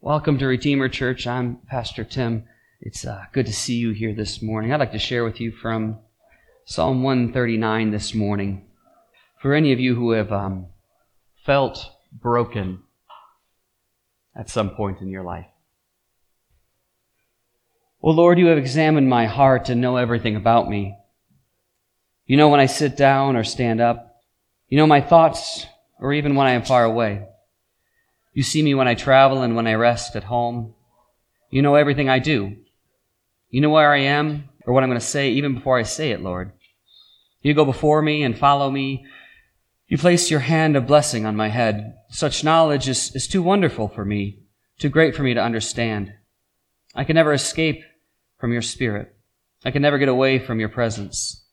Welcome to Redeemer Church. I'm Pastor Tim. It's uh, good to see you here this morning. I'd like to share with you from Psalm 139 this morning. For any of you who have um, felt broken at some point in your life. Well, Lord, you have examined my heart and know everything about me. You know when I sit down or stand up. You know my thoughts or even when I am far away. You see me when I travel and when I rest at home. You know everything I do. You know where I am or what I'm going to say even before I say it, Lord. You go before me and follow me. You place your hand of blessing on my head. Such knowledge is, is too wonderful for me, too great for me to understand. I can never escape from your spirit. I can never get away from your presence.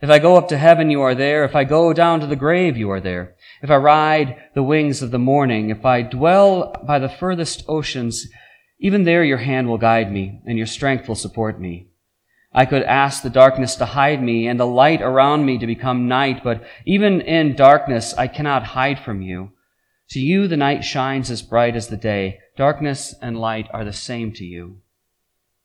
If I go up to heaven, you are there. If I go down to the grave, you are there. If I ride the wings of the morning, if I dwell by the furthest oceans, even there your hand will guide me and your strength will support me. I could ask the darkness to hide me and the light around me to become night, but even in darkness I cannot hide from you. To you the night shines as bright as the day. Darkness and light are the same to you.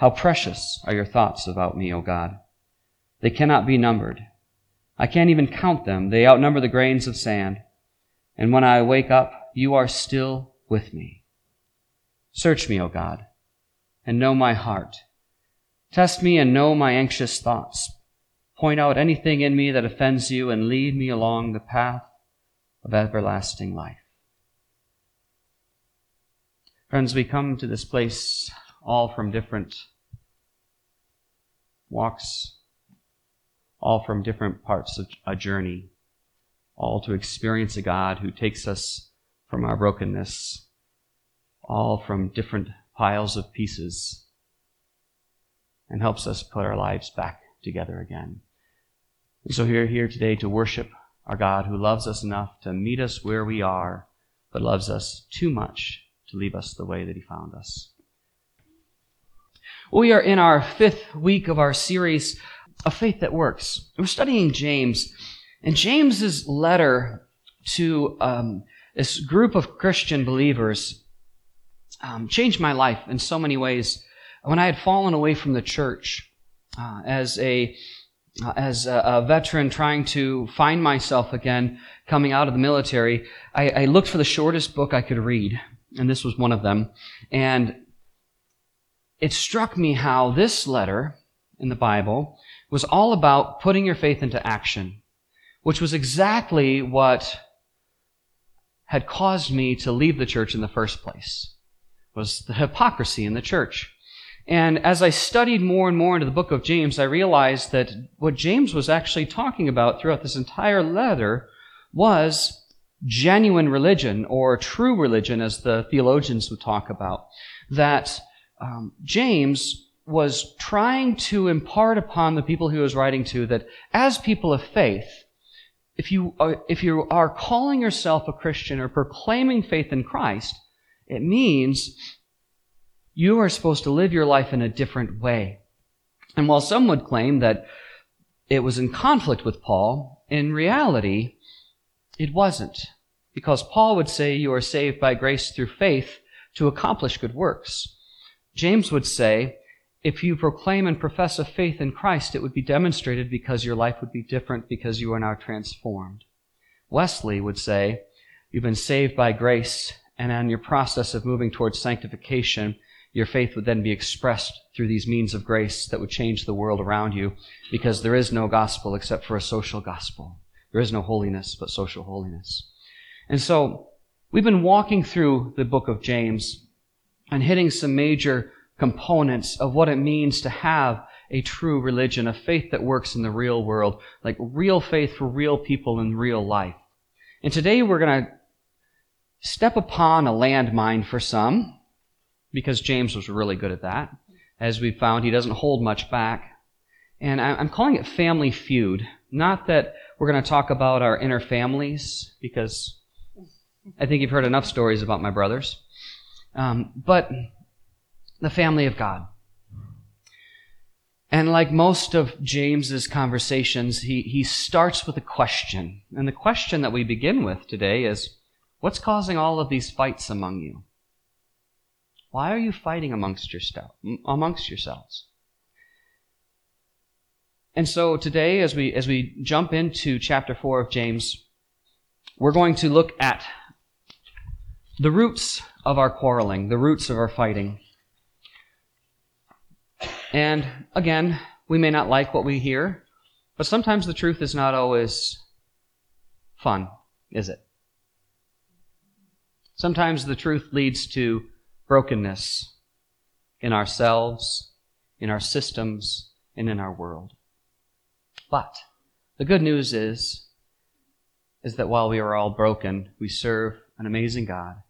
How precious are your thoughts about me, O God. They cannot be numbered. I can't even count them. They outnumber the grains of sand. And when I wake up, you are still with me. Search me, O God, and know my heart. Test me and know my anxious thoughts. Point out anything in me that offends you and lead me along the path of everlasting life. Friends, we come to this place all from different walks, all from different parts of a journey, all to experience a God who takes us from our brokenness, all from different piles of pieces, and helps us put our lives back together again. And so we're here today to worship our God who loves us enough to meet us where we are, but loves us too much to leave us the way that he found us. We are in our fifth week of our series, A Faith That Works. We're studying James, and James's letter to um, this group of Christian believers um, changed my life in so many ways. When I had fallen away from the church uh, as a uh, as a, a, veteran trying to find myself again, coming out of the military, I, I looked for the shortest book I could read, and this was one of them. And it struck me how this letter in the Bible was all about putting your faith into action, which was exactly what had caused me to leave the church in the first place, was the hypocrisy in the church. And as I studied more and more into the book of James, I realized that what James was actually talking about throughout this entire letter was genuine religion or true religion, as the theologians would talk about. That um, James was trying to impart upon the people he was writing to that as people of faith, if you are, if you are calling yourself a Christian or proclaiming faith in Christ, it means you are supposed to live your life in a different way. And while some would claim that it was in conflict with Paul, in reality, it wasn't. Because Paul would say you are saved by grace through faith to accomplish good works. James would say, if you proclaim and profess a faith in Christ, it would be demonstrated because your life would be different because you are now transformed. Wesley would say, you've been saved by grace, and on your process of moving towards sanctification, your faith would then be expressed through these means of grace that would change the world around you because there is no gospel except for a social gospel. There is no holiness but social holiness. And so, we've been walking through the book of James and hitting some major components of what it means to have a true religion, a faith that works in the real world, like real faith for real people in real life. And today we're going to step upon a landmine for some, because James was really good at that. As we found, he doesn't hold much back. And I'm calling it family feud. Not that we're going to talk about our inner families, because I think you've heard enough stories about my brothers. Um, but the family of God. And like most of James's conversations, he, he starts with a question. And the question that we begin with today is, what's causing all of these fights among you? Why are you fighting amongst, yourself, amongst yourselves? And so today, as we, as we jump into chapter 4 of James, we're going to look at the roots of our quarreling, the roots of our fighting. And again, we may not like what we hear, but sometimes the truth is not always fun, is it? Sometimes the truth leads to brokenness in ourselves, in our systems, and in our world. But the good news is, is that while we are all broken, we serve an amazing God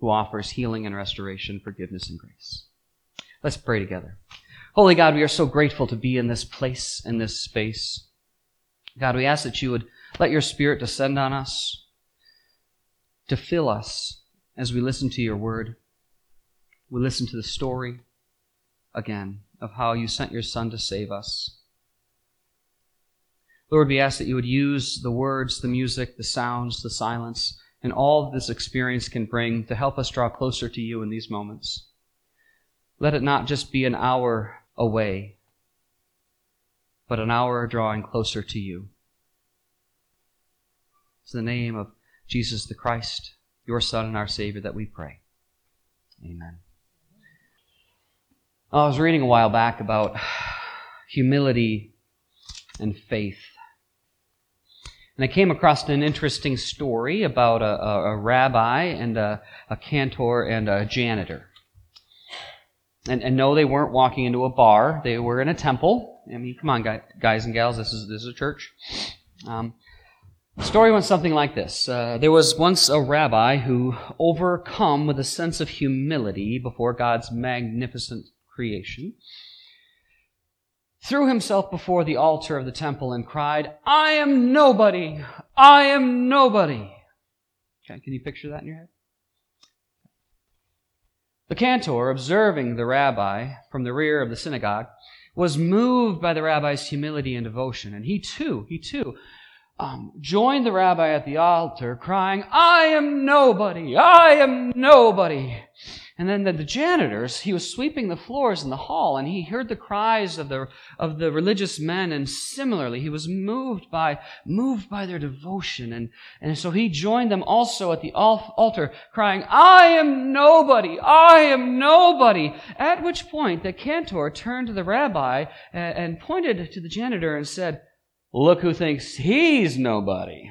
who offers healing and restoration, forgiveness and grace. Let's pray together. Holy God, we are so grateful to be in this place, in this space. God, we ask that you would let your Spirit descend on us, to fill us as we listen to your word. We listen to the story again of how you sent your Son to save us. Lord, we ask that you would use the words, the music, the sounds, the silence, and all this experience can bring to help us draw closer to you in these moments. Let it not just be an hour away, but an hour drawing closer to you. It's the name of Jesus the Christ, your Son and our Savior, that we pray. Amen. I was reading a while back about humility and faith. And I came across an interesting story about a, a, a rabbi and a, a cantor and a janitor. And, and no, they weren't walking into a bar. They were in a temple. I mean, come on, guys and gals, this is, this is a church. Um, the story went something like this. Uh, there was once a rabbi who, overcome with a sense of humility before God's magnificent creation, threw himself before the altar of the temple and cried, I am nobody! I am nobody! Okay, can you picture that in your head? The cantor, observing the rabbi from the rear of the synagogue, was moved by the rabbi's humility and devotion, and he too, he too, um, joined the rabbi at the altar, crying, I am nobody! I am nobody! And then the, the, janitors, he was sweeping the floors in the hall and he heard the cries of the, of the religious men and similarly he was moved by, moved by their devotion and, and so he joined them also at the altar crying, I am nobody! I am nobody! At which point the cantor turned to the rabbi and, and pointed to the janitor and said, look who thinks he's nobody.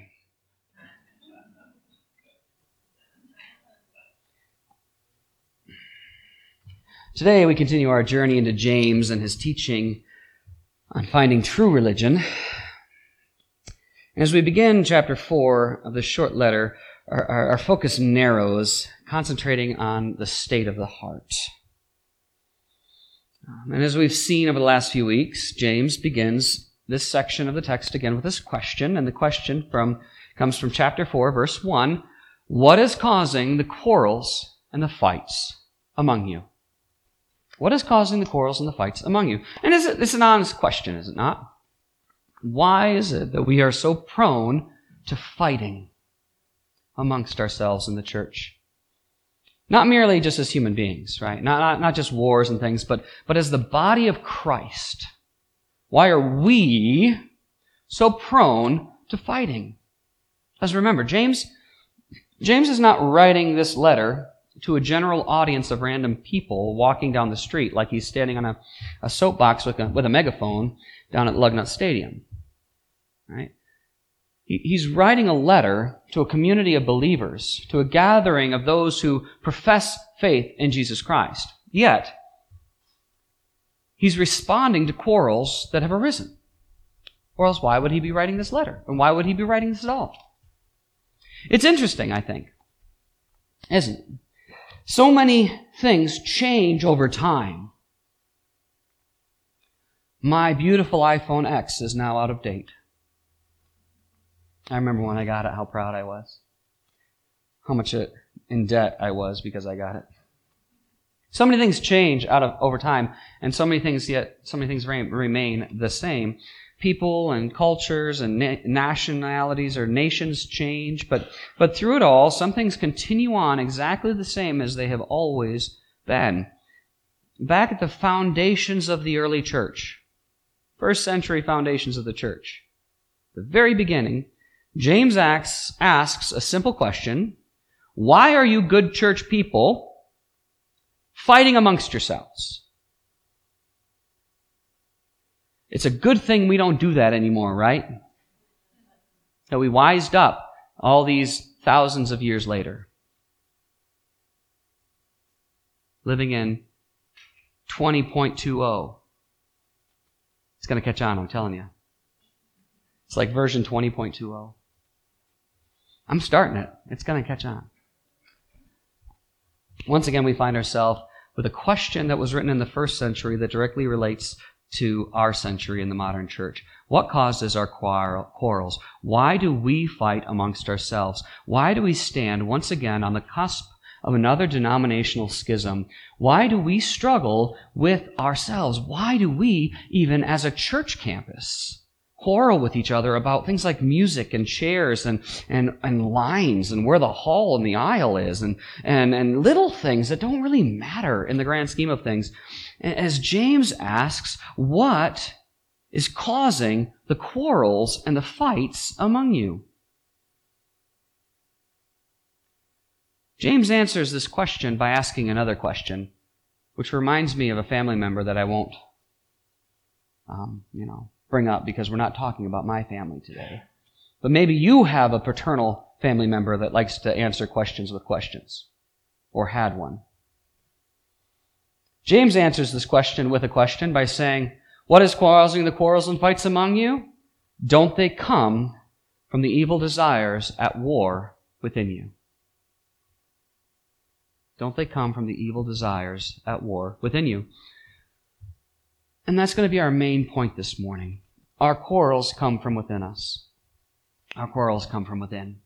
Today we continue our journey into James and his teaching on finding true religion. As we begin chapter 4 of this short letter, our, our, our focus narrows, concentrating on the state of the heart. Um, and as we've seen over the last few weeks, James begins this section of the text again with this question, and the question from comes from chapter 4, verse 1. What is causing the quarrels and the fights among you? What is causing the quarrels and the fights among you? And is it, it's an honest question, is it not? Why is it that we are so prone to fighting amongst ourselves in the church? Not merely just as human beings, right? Not, not, not just wars and things, but, but as the body of Christ. Why are we so prone to fighting? Because remember, James, James is not writing this letter to a general audience of random people walking down the street like he's standing on a, a soapbox with a, with a megaphone down at Lugnut Stadium. Right? He's writing a letter to a community of believers, to a gathering of those who profess faith in Jesus Christ. Yet, he's responding to quarrels that have arisen. Or else why would he be writing this letter? And why would he be writing this at all? It's interesting, I think, isn't it? So many things change over time. My beautiful iPhone X is now out of date. I remember when I got it, how proud I was. How much uh, in debt I was because I got it. So many things change out of over time, and so many things yet so many things remain the same. People and cultures and na- nationalities or nations change, but but through it all, some things continue on exactly the same as they have always been. Back at the foundations of the early church, first century foundations of the church, the very beginning, James asks, asks a simple question: Why are you good church people? fighting amongst yourselves. It's a good thing we don't do that anymore, right? That we wised up all these thousands of years later. Living in 20.20. It's going to catch on, I'm telling you. It's like version 20.20. I'm starting it. It's going to catch on. Once again, we find ourselves with a question that was written in the first century that directly relates to our century in the modern church. What causes our quarrels? Why do we fight amongst ourselves? Why do we stand once again on the cusp of another denominational schism? Why do we struggle with ourselves? Why do we, even as a church campus, quarrel with each other about things like music and chairs and, and, and lines and where the hall and the aisle is and, and, and little things that don't really matter in the grand scheme of things. As James asks, what is causing the quarrels and the fights among you? James answers this question by asking another question, which reminds me of a family member that I won't, um, you know, bring up because we're not talking about my family today. But maybe you have a paternal family member that likes to answer questions with questions, or had one. James answers this question with a question by saying, What is causing the quarrels and fights among you? Don't they come from the evil desires at war within you? Don't they come from the evil desires at war within you? And that's going to be our main point this morning. Our quarrels come from within us. Our quarrels come from within.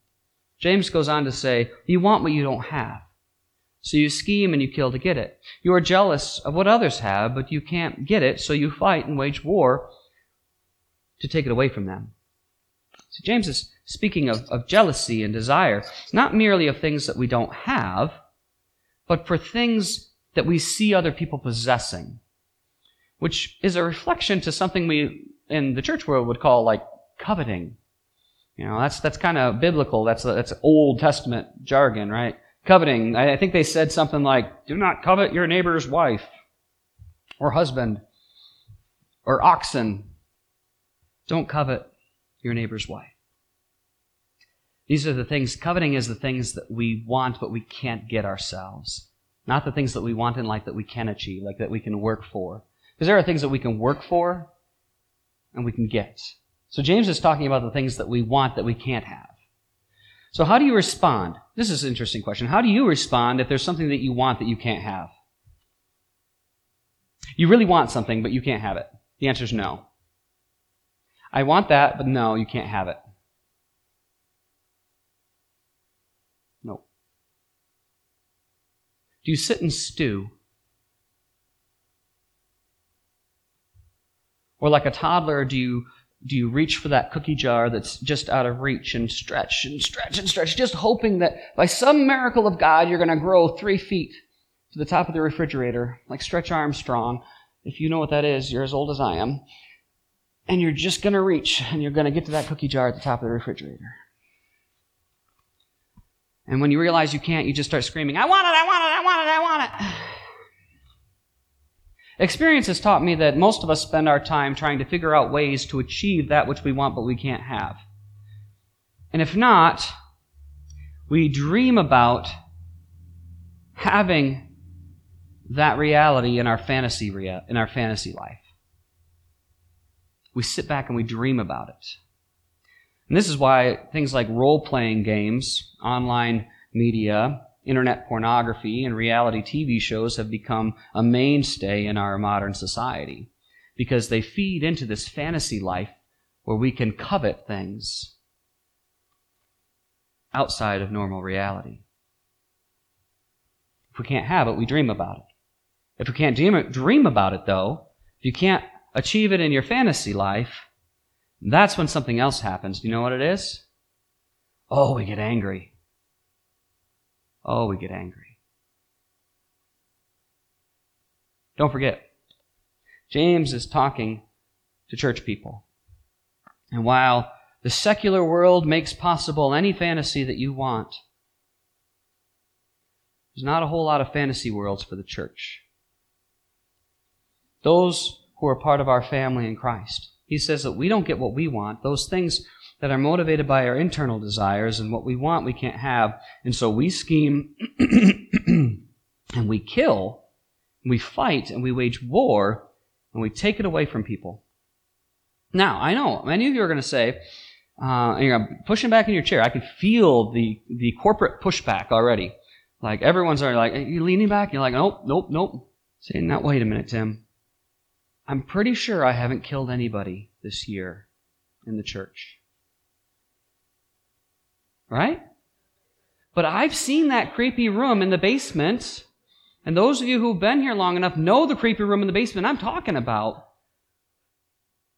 James goes on to say, You want what you don't have. So you scheme and you kill to get it. You are jealous of what others have, but you can't get it, so you fight and wage war to take it away from them. So James is speaking of, of jealousy and desire, not merely of things that we don't have, but for things that we see other people possessing which is a reflection to something we in the church world would call like coveting. You know, that's that's kind of biblical. That's that's Old Testament jargon, right? Coveting. I, I think they said something like, "Do not covet your neighbor's wife, or husband, or oxen. Don't covet your neighbor's wife." These are the things. Coveting is the things that we want, but we can't get ourselves. Not the things that we want in life that we can achieve, like that we can work for. Because there are things that we can work for and we can get. So James is talking about the things that we want that we can't have. So how do you respond? This is an interesting question. How do you respond if there's something that you want that you can't have? You really want something, but you can't have it. The answer is no. I want that, but no, you can't have it. No. Do you sit and stew Or like a toddler, do you do you reach for that cookie jar that's just out of reach and stretch and stretch and stretch, just hoping that by some miracle of God you're going to grow three feet to the top of the refrigerator, like Stretch Armstrong? If you know what that is, you're as old as I am. And you're just going to reach and you're going to get to that cookie jar at the top of the refrigerator. And when you realize you can't, you just start screaming, I want it, I want it, I want it, I want it. Experience has taught me that most of us spend our time trying to figure out ways to achieve that which we want but we can't have. And if not, we dream about having that reality in our fantasy in our fantasy life. We sit back and we dream about it. And this is why things like role-playing games, online media, internet pornography and reality TV shows have become a mainstay in our modern society because they feed into this fantasy life where we can covet things outside of normal reality. If we can't have it, we dream about it. If we can't dream about it, though, if you can't achieve it in your fantasy life, that's when something else happens. Do you know what it is? Oh, we get angry. Oh, we get angry. Don't forget, James is talking to church people. And while the secular world makes possible any fantasy that you want, there's not a whole lot of fantasy worlds for the church. Those who are part of our family in Christ. He says that we don't get what we want. Those things that are motivated by our internal desires and what we want we can't have. And so we scheme and we kill, and we fight, and we wage war, and we take it away from people. Now, I know many of you are going to say, uh, and you're pushing back in your chair. I can feel the, the corporate pushback already. Like everyone's already like, you're leaning back? You're like, nope, nope, nope. Saying, now wait a minute, Tim. I'm pretty sure I haven't killed anybody this year in the church. Right? But I've seen that creepy room in the basement. And those of you who've been here long enough know the creepy room in the basement I'm talking about.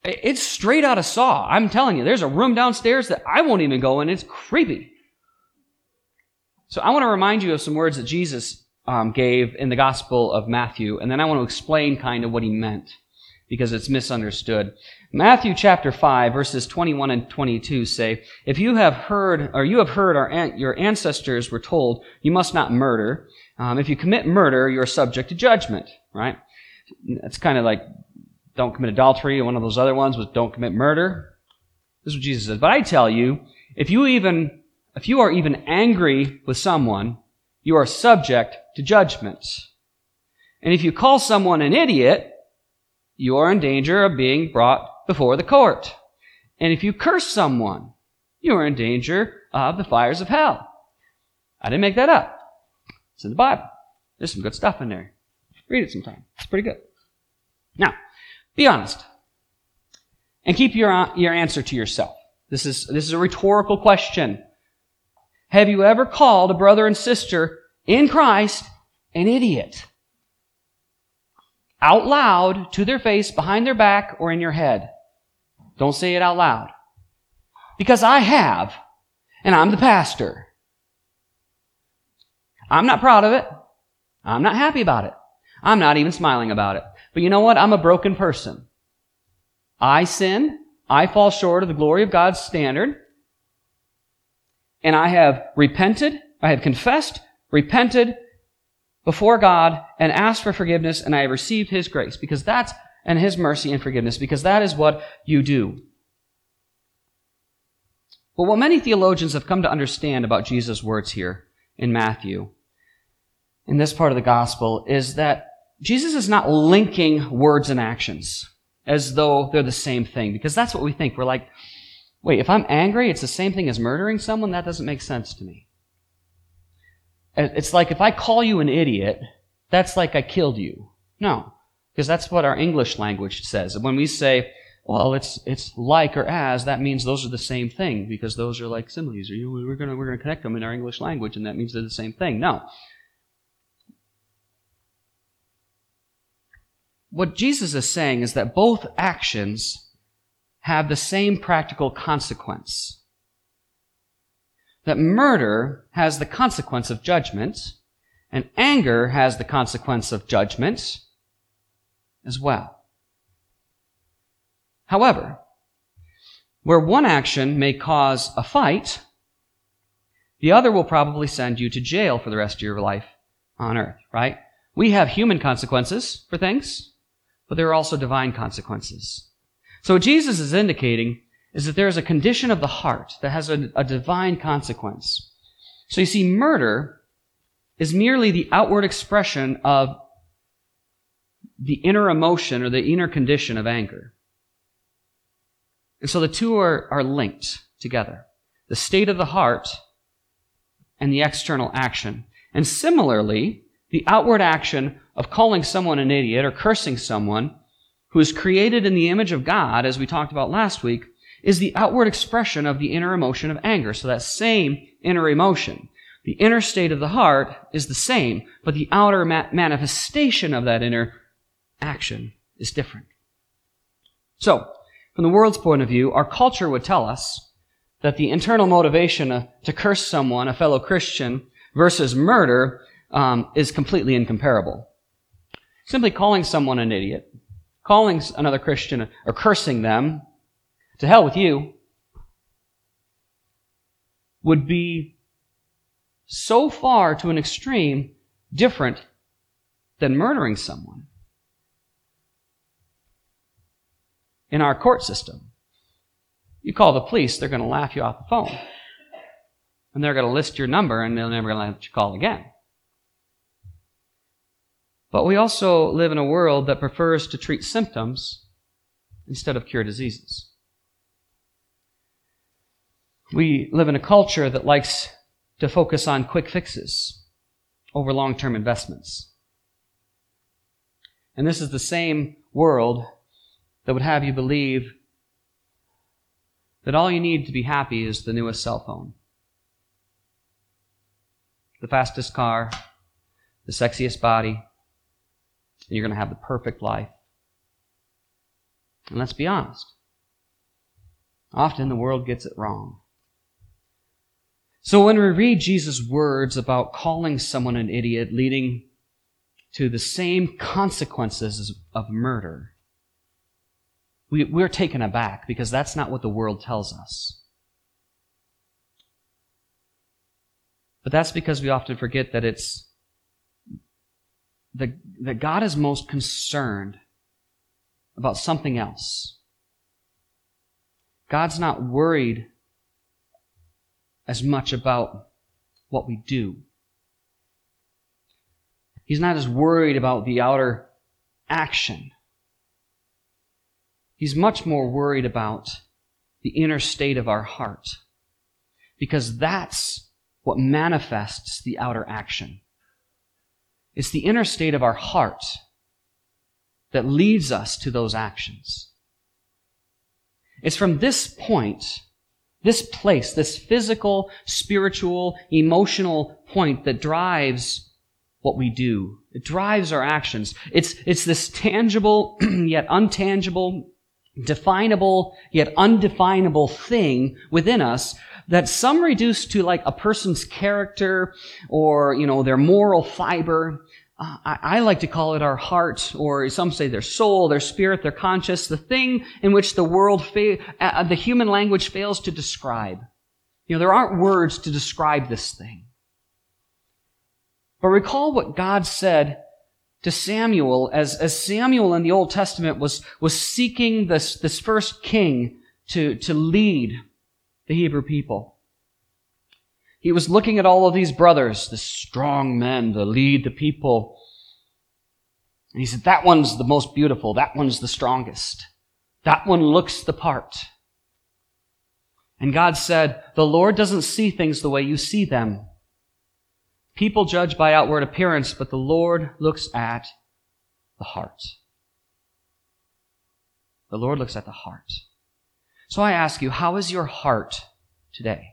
It's straight out of Saw. I'm telling you, there's a room downstairs that I won't even go in. It's creepy. So I want to remind you of some words that Jesus um, gave in the Gospel of Matthew, and then I want to explain kind of what he meant because it's misunderstood. Matthew chapter 5 verses 21 and 22 say, If you have heard, or you have heard our, your ancestors were told, you must not murder. Um, if you commit murder, you're subject to judgment, right? It's kind of like, don't commit adultery, one of those other ones was don't commit murder. This is what Jesus says. But I tell you, if you even, if you are even angry with someone, you are subject to judgment. And if you call someone an idiot, you are in danger of being brought before the court. And if you curse someone, you are in danger of the fires of hell. I didn't make that up. It's in the Bible. There's some good stuff in there. Read it sometime. It's pretty good. Now, be honest. And keep your, your answer to yourself. This is, this is a rhetorical question. Have you ever called a brother and sister in Christ an idiot? Out loud to their face, behind their back, or in your head. Don't say it out loud. Because I have, and I'm the pastor. I'm not proud of it. I'm not happy about it. I'm not even smiling about it. But you know what? I'm a broken person. I sin. I fall short of the glory of God's standard. And I have repented. I have confessed, repented, before God and asked for forgiveness, and I have received His grace because that's and His mercy and forgiveness because that is what you do. But what many theologians have come to understand about Jesus' words here in Matthew, in this part of the gospel, is that Jesus is not linking words and actions as though they're the same thing because that's what we think. We're like, wait, if I'm angry, it's the same thing as murdering someone? That doesn't make sense to me. It's like if I call you an idiot, that's like I killed you. No, because that's what our English language says. When we say, well, it's it's like or as, that means those are the same thing because those are like similes. We're gonna we're gonna connect them in our English language, and that means they're the same thing. No. What Jesus is saying is that both actions have the same practical consequence that murder has the consequence of judgment, and anger has the consequence of judgment as well. However, where one action may cause a fight, the other will probably send you to jail for the rest of your life on earth, right? We have human consequences for things, but there are also divine consequences. So Jesus is indicating is that there is a condition of the heart that has a, a divine consequence. So you see, murder is merely the outward expression of the inner emotion or the inner condition of anger. And so the two are, are linked together. The state of the heart and the external action. And similarly, the outward action of calling someone an idiot or cursing someone who is created in the image of God, as we talked about last week, is the outward expression of the inner emotion of anger. So that same inner emotion. The inner state of the heart is the same, but the outer ma- manifestation of that inner action is different. So, from the world's point of view, our culture would tell us that the internal motivation uh, to curse someone, a fellow Christian, versus murder um, is completely incomparable. Simply calling someone an idiot, calling another Christian or cursing them, to hell with you, would be so far to an extreme different than murdering someone. In our court system, you call the police, they're going to laugh you off the phone. And they're going to list your number and they're never going to let you call again. But we also live in a world that prefers to treat symptoms instead of cure diseases. We live in a culture that likes to focus on quick fixes over long term investments. And this is the same world that would have you believe that all you need to be happy is the newest cell phone, the fastest car, the sexiest body, and you're going to have the perfect life. And let's be honest. Often the world gets it wrong. So when we read Jesus' words about calling someone an idiot leading to the same consequences of murder, we, we're taken aback because that's not what the world tells us. But that's because we often forget that it's that, that God is most concerned about something else. God's not worried as much about what we do. He's not as worried about the outer action. He's much more worried about the inner state of our heart. Because that's what manifests the outer action. It's the inner state of our heart that leads us to those actions. It's from this point this place, this physical, spiritual, emotional point that drives what we do. It drives our actions. It's, it's this tangible, yet untangible, definable, yet undefinable thing within us that some reduce to like a person's character or, you know, their moral fiber. I, like to call it our heart, or some say their soul, their spirit, their conscience, the thing in which the world, fa- uh, the human language fails to describe. You know, there aren't words to describe this thing. But recall what God said to Samuel as, as Samuel in the Old Testament was, was seeking this, this first king to, to lead the Hebrew people. He was looking at all of these brothers, the strong men the lead the people. And he said, that one's the most beautiful. That one's the strongest. That one looks the part. And God said, the Lord doesn't see things the way you see them. People judge by outward appearance, but the Lord looks at the heart. The Lord looks at the heart. So I ask you, how is your heart today?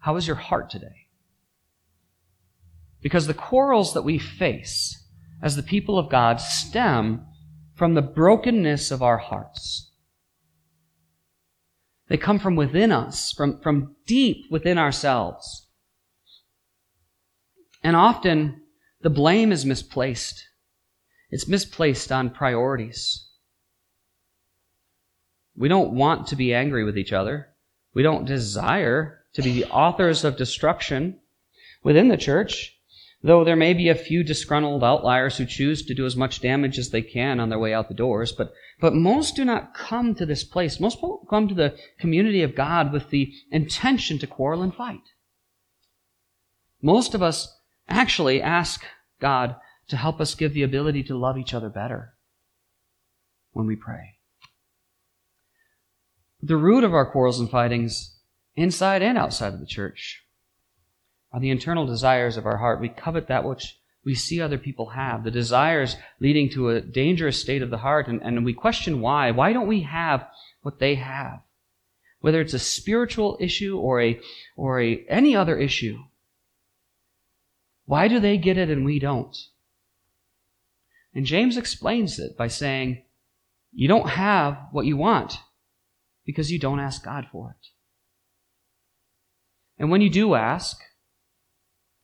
How is your heart today? Because the quarrels that we face as the people of God stem from the brokenness of our hearts. They come from within us, from, from deep within ourselves. And often the blame is misplaced. It's misplaced on priorities. We don't want to be angry with each other. We don't desire to be the authors of destruction within the church, though there may be a few disgruntled outliers who choose to do as much damage as they can on their way out the doors, but, but most do not come to this place. Most come to the community of God with the intention to quarrel and fight. Most of us actually ask God to help us give the ability to love each other better when we pray. The root of our quarrels and fightings inside and outside of the church, are the internal desires of our heart. We covet that which we see other people have, the desires leading to a dangerous state of the heart, and, and we question why. Why don't we have what they have? Whether it's a spiritual issue or a or a any other issue. Why do they get it and we don't? And James explains it by saying, You don't have what you want because you don't ask God for it. And when you do ask,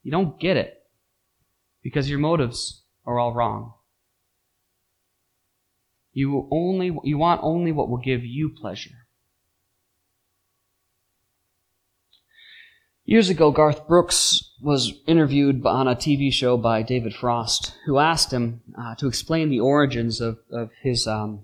you don't get it because your motives are all wrong. You only you want only what will give you pleasure. Years ago, Garth Brooks was interviewed on a TV show by David Frost, who asked him uh, to explain the origins of, of his um,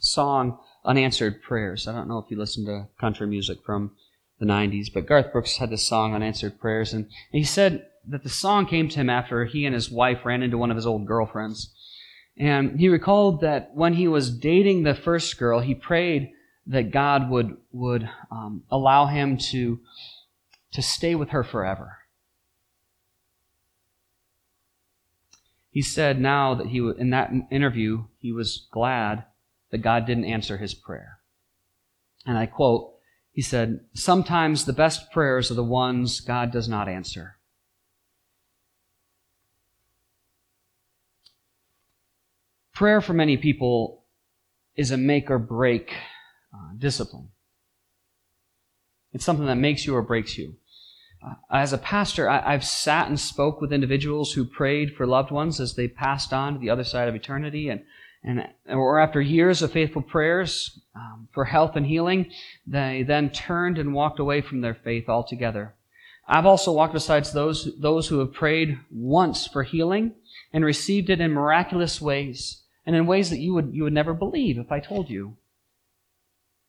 song Unanswered Prayers. I don't know if you listen to country music from the 90s, but Garth Brooks had this song Unanswered Prayers, and he said that the song came to him after he and his wife ran into one of his old girlfriends. And he recalled that when he was dating the first girl, he prayed that God would, would um, allow him to to stay with her forever. He said now that he in that interview he was glad that God didn't answer his prayer. And I quote, he said, "Sometimes the best prayers are the ones God does not answer." Prayer for many people is a make or break uh, discipline. It's something that makes you or breaks you as a pastor, I, have sat and spoke with individuals who prayed for loved ones as they passed on to the other side of eternity, and and or after years of faithful prayers um, for health and healing, they then turned and walked away from their faith altogether. I've also walked beside those those who have prayed once for healing and received it in miraculous ways, and in ways that you would you would never believe if I told you.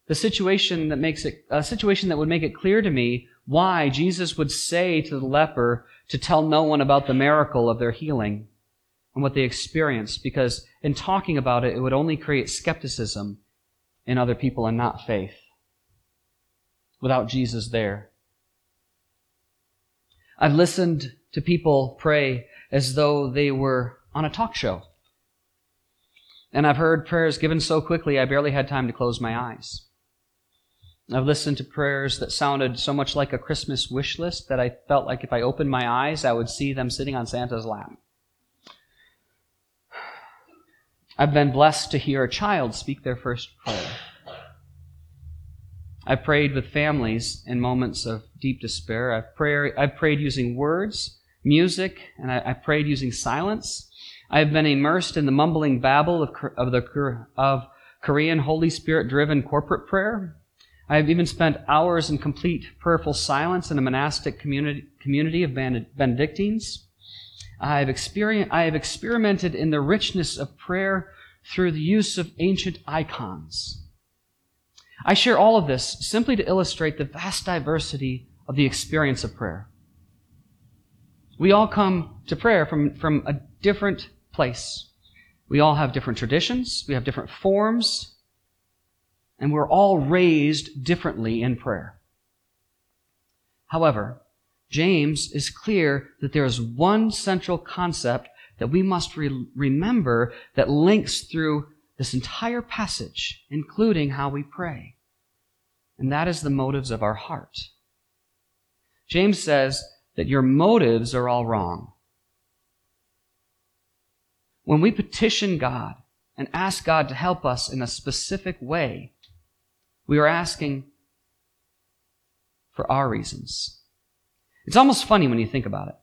The situation that makes it a situation that would make it clear to me why Jesus would say to the leper to tell no one about the miracle of their healing and what they experienced, because in talking about it, it would only create skepticism in other people and not faith without Jesus there. I've listened to people pray as though they were on a talk show. And I've heard prayers given so quickly I barely had time to close my eyes. I've listened to prayers that sounded so much like a Christmas wish list that I felt like if I opened my eyes, I would see them sitting on Santa's lap. I've been blessed to hear a child speak their first prayer. I've prayed with families in moments of deep despair. I've, pray, I've prayed using words, music, and I, have prayed using silence. I've been immersed in the mumbling babble of, of, the, of Korean Holy Spirit driven corporate prayer. I have even spent hours in complete prayerful silence in a monastic community, community of Benedictines. I have, experienced, I have experimented in the richness of prayer through the use of ancient icons. I share all of this simply to illustrate the vast diversity of the experience of prayer. We all come to prayer from, from a different place. We all have different traditions. We have different forms and we're all raised differently in prayer. However, James is clear that there is one central concept that we must re- remember that links through this entire passage, including how we pray. And that is the motives of our heart. James says that your motives are all wrong. When we petition God and ask God to help us in a specific way, we are asking for our reasons. It's almost funny when you think about it.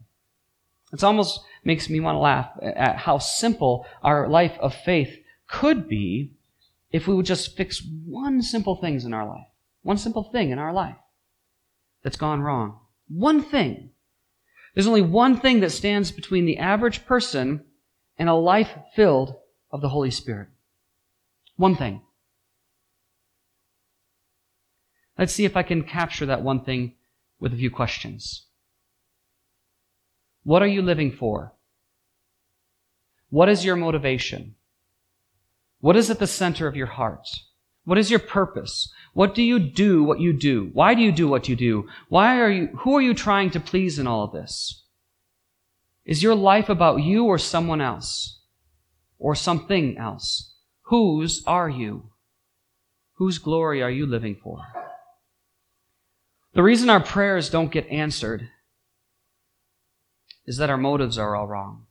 It almost makes me want to laugh at how simple our life of faith could be if we would just fix one simple thing in our life. One simple thing in our life that's gone wrong. One thing. There's only one thing that stands between the average person and a life filled of the Holy Spirit. One thing. Let's see if I can capture that one thing with a few questions. What are you living for? What is your motivation? What is at the center of your heart? What is your purpose? What do you do what you do? Why do you do what you do? Why are you, who are you trying to please in all of this? Is your life about you or someone else? Or something else? Whose are you? Whose glory are you living for? The reason our prayers don't get answered is that our motives are all wrong.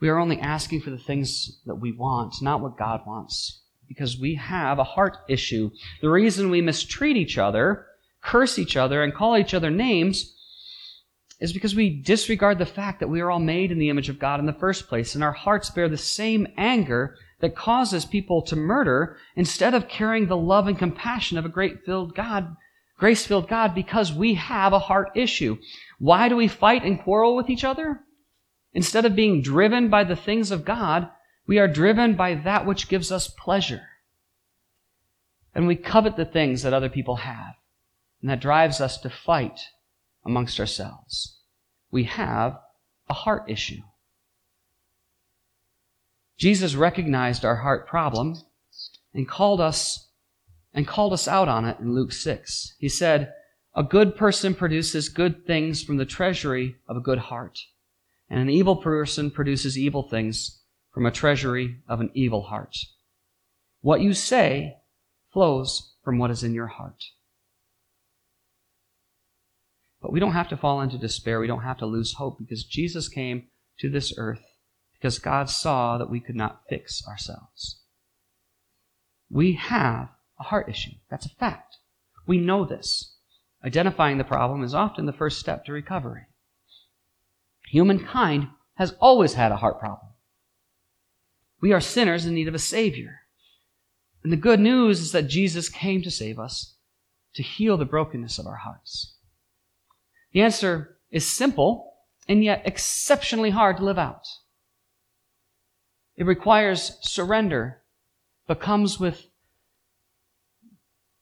We are only asking for the things that we want, not what God wants because we have a heart issue. The reason we mistreat each other, curse each other, and call each other names is because we disregard the fact that we are all made in the image of God in the first place, and our hearts bear the same anger that causes people to murder instead of carrying the love and compassion of a great filled God, grace filled God, because we have a heart issue. Why do we fight and quarrel with each other? Instead of being driven by the things of God, we are driven by that which gives us pleasure. And we covet the things that other people have. And that drives us to fight amongst ourselves. We have a heart issue. Jesus recognized our heart problem and called us and called us out on it in Luke 6. He said, "A good person produces good things from the treasury of a good heart, and an evil person produces evil things from a treasury of an evil heart. What you say flows from what is in your heart. But we don't have to fall into despair. We don't have to lose hope because Jesus came to this earth because God saw that we could not fix ourselves. We have a heart issue. That's a fact. We know this. Identifying the problem is often the first step to recovery. Humankind has always had a heart problem. We are sinners in need of a Savior. And the good news is that Jesus came to save us, to heal the brokenness of our hearts. The answer is simple and yet exceptionally hard to live out. It requires surrender, but comes with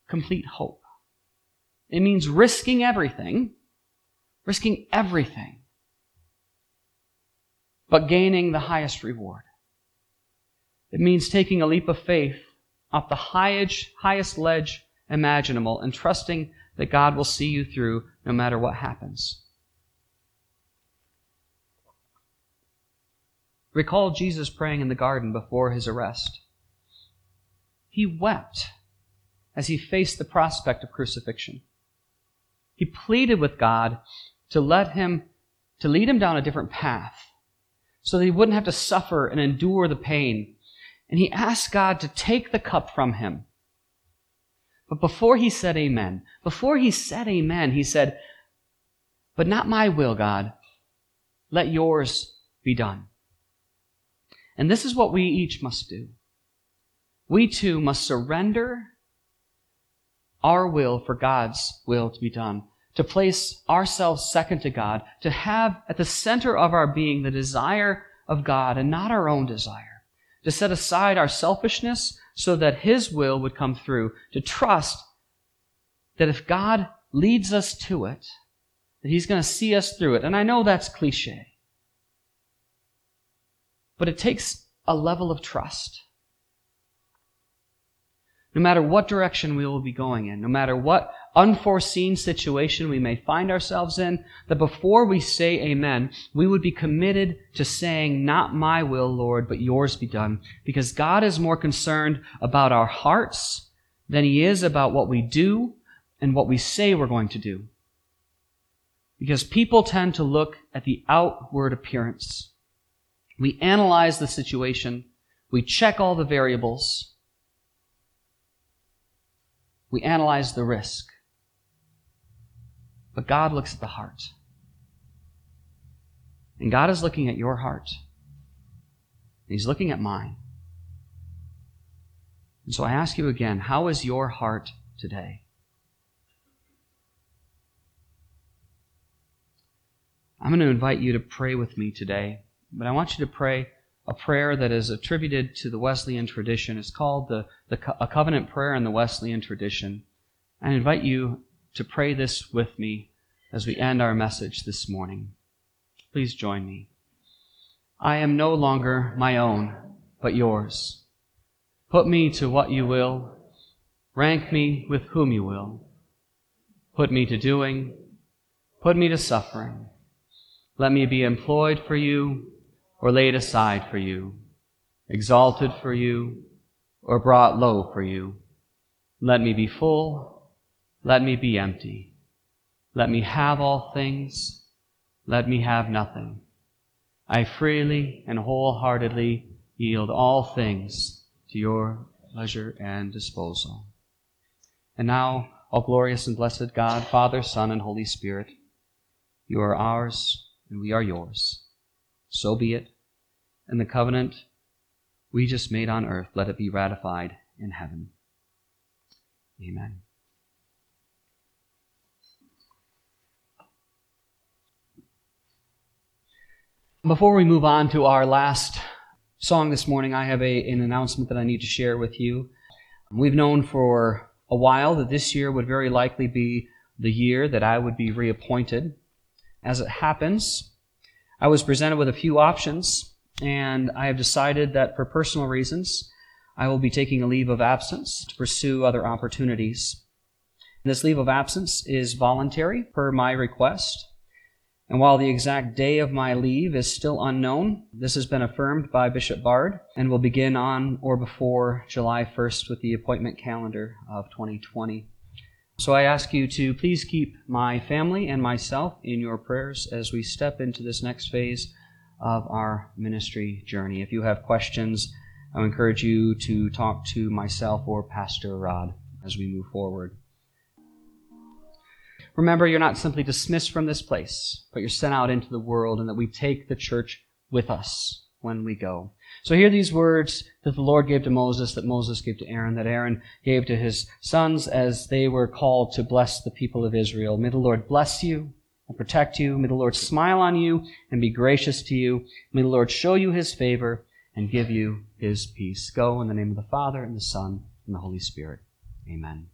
complete hope. It means risking everything, risking everything, but gaining the highest reward. It means taking a leap of faith off the highest, highest ledge imaginable and trusting that God will see you through no matter what happens. Recall Jesus praying in the garden before his arrest. He wept as he faced the prospect of crucifixion. He pleaded with God to let him, to lead him down a different path so that he wouldn't have to suffer and endure the pain and he asked God to take the cup from him. But before he said amen, before he said amen, he said, But not my will, God. Let yours be done. And this is what we each must do. We too must surrender our will for God's will to be done, to place ourselves second to God, to have at the center of our being the desire of God and not our own desire to set aside our selfishness so that His will would come through, to trust that if God leads us to it, that He's going to see us through it. And I know that's cliche. But it takes a level of trust. No matter what direction we will be going in, no matter what unforeseen situation we may find ourselves in, that before we say amen, we would be committed to saying, Not my will, Lord, but yours be done. Because God is more concerned about our hearts than he is about what we do and what we say we're going to do. Because people tend to look at the outward appearance. We analyze the situation. We check all the variables. We analyze the risk. But God looks at the heart. And God is looking at your heart. And He's looking at mine. And so I ask you again, how is your heart today? I'm going to invite you to pray with me today, but I want you to pray a prayer that is attributed to the Wesleyan tradition. It's called the, the a covenant prayer in the Wesleyan tradition. I invite you to pray this with me as we end our message this morning. Please join me. I am no longer my own, but yours. Put me to what you will, Rank me with whom you will. Put me to doing, put me to suffering. Let me be employed for you or laid aside for you, exalted for you or brought low for you. Let me be full, let me be empty. Let me have all things, let me have nothing. I freely and wholeheartedly yield all things to your pleasure and disposal. And now, O glorious and blessed God, Father, Son, and Holy Spirit, you are ours and we are yours. So be it. And the covenant we just made on earth, let it be ratified in heaven. Amen. Before we move on to our last song this morning, I have a, an announcement that I need to share with you. We've known for a while that this year would very likely be the year that I would be reappointed. As it happens, I was presented with a few options, and I have decided that for personal reasons, I will be taking a leave of absence to pursue other opportunities. This leave of absence is voluntary per my request. And while the exact day of my leave is still unknown, this has been affirmed by Bishop Bard and will begin on or before July 1st with the appointment calendar of 2020. So I ask you to please keep my family and myself in your prayers as we step into this next phase of our ministry journey. If you have questions, I encourage you to talk to myself or Pastor Rod as we move forward. Remember, you're not simply dismissed from this place, but you're sent out into the world, and that we take the church with us when we go. So hear these words that the Lord gave to Moses, that Moses gave to Aaron, that Aaron gave to his sons as they were called to bless the people of Israel. May the Lord bless you and protect you. May the Lord smile on you and be gracious to you. May the Lord show you his favor and give you his peace. Go in the name of the Father and the Son and the Holy Spirit. Amen.